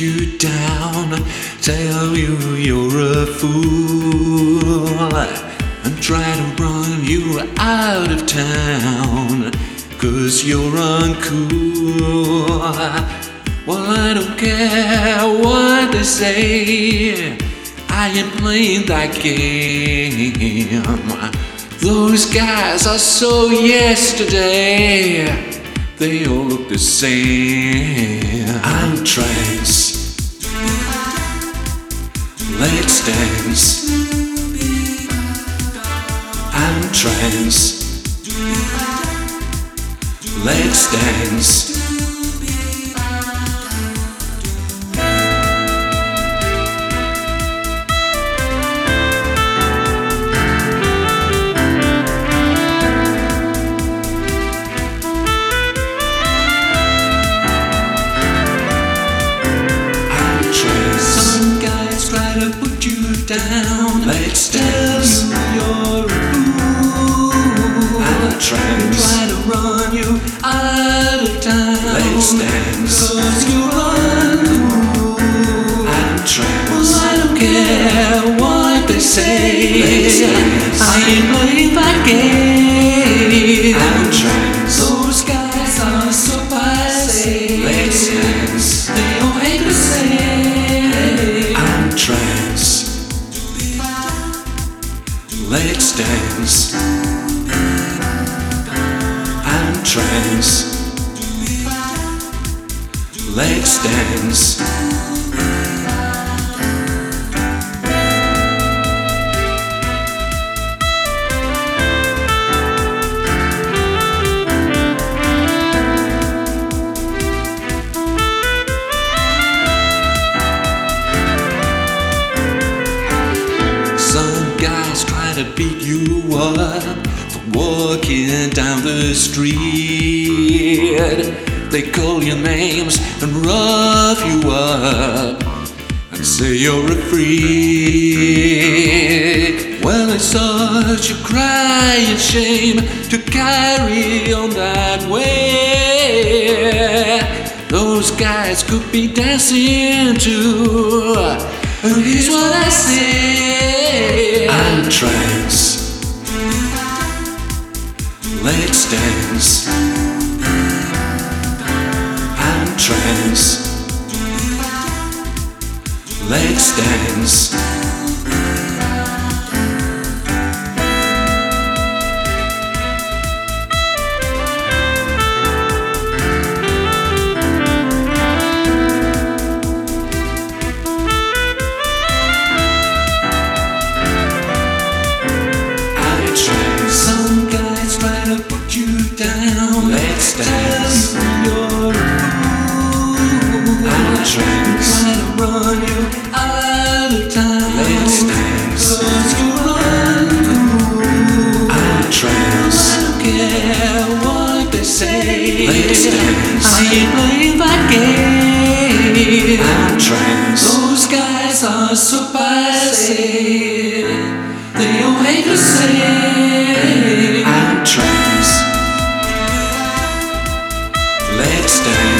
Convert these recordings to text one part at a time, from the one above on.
you down, tell you you're a fool, and try to run you out of town, cause you're uncool. Well, I don't care what they say, I ain't playing that game. Those guys are so yesterday. They all look the same. I'm trans. Let's dance. I'm trans. Put you down. Let's dance. Out of town. Let's dance. Cause you're uncool. I'm trans. Well, I don't care what they say. Let's dance. I ain't playing that game. I'm. Those guys are so passe. Let's dance. They all hate the same. I'm trans. Let's dance. Let's dance. Some guys try to beat you up for walking down the street. They call you names and rough you up and say you're a freak. Well, it's such a crying shame to carry on that way. Those guys could be dancing too. And here's what I say I'm trans. Let's dance. Trans. Let's dance. I ain't playing that game. I'm trans. Those guys are so passe. They all hate the same. I'm trans. Let's dance.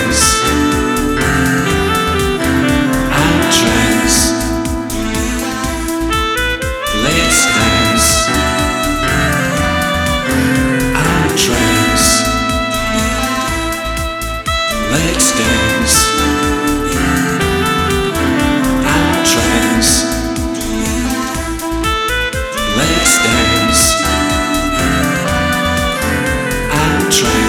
train.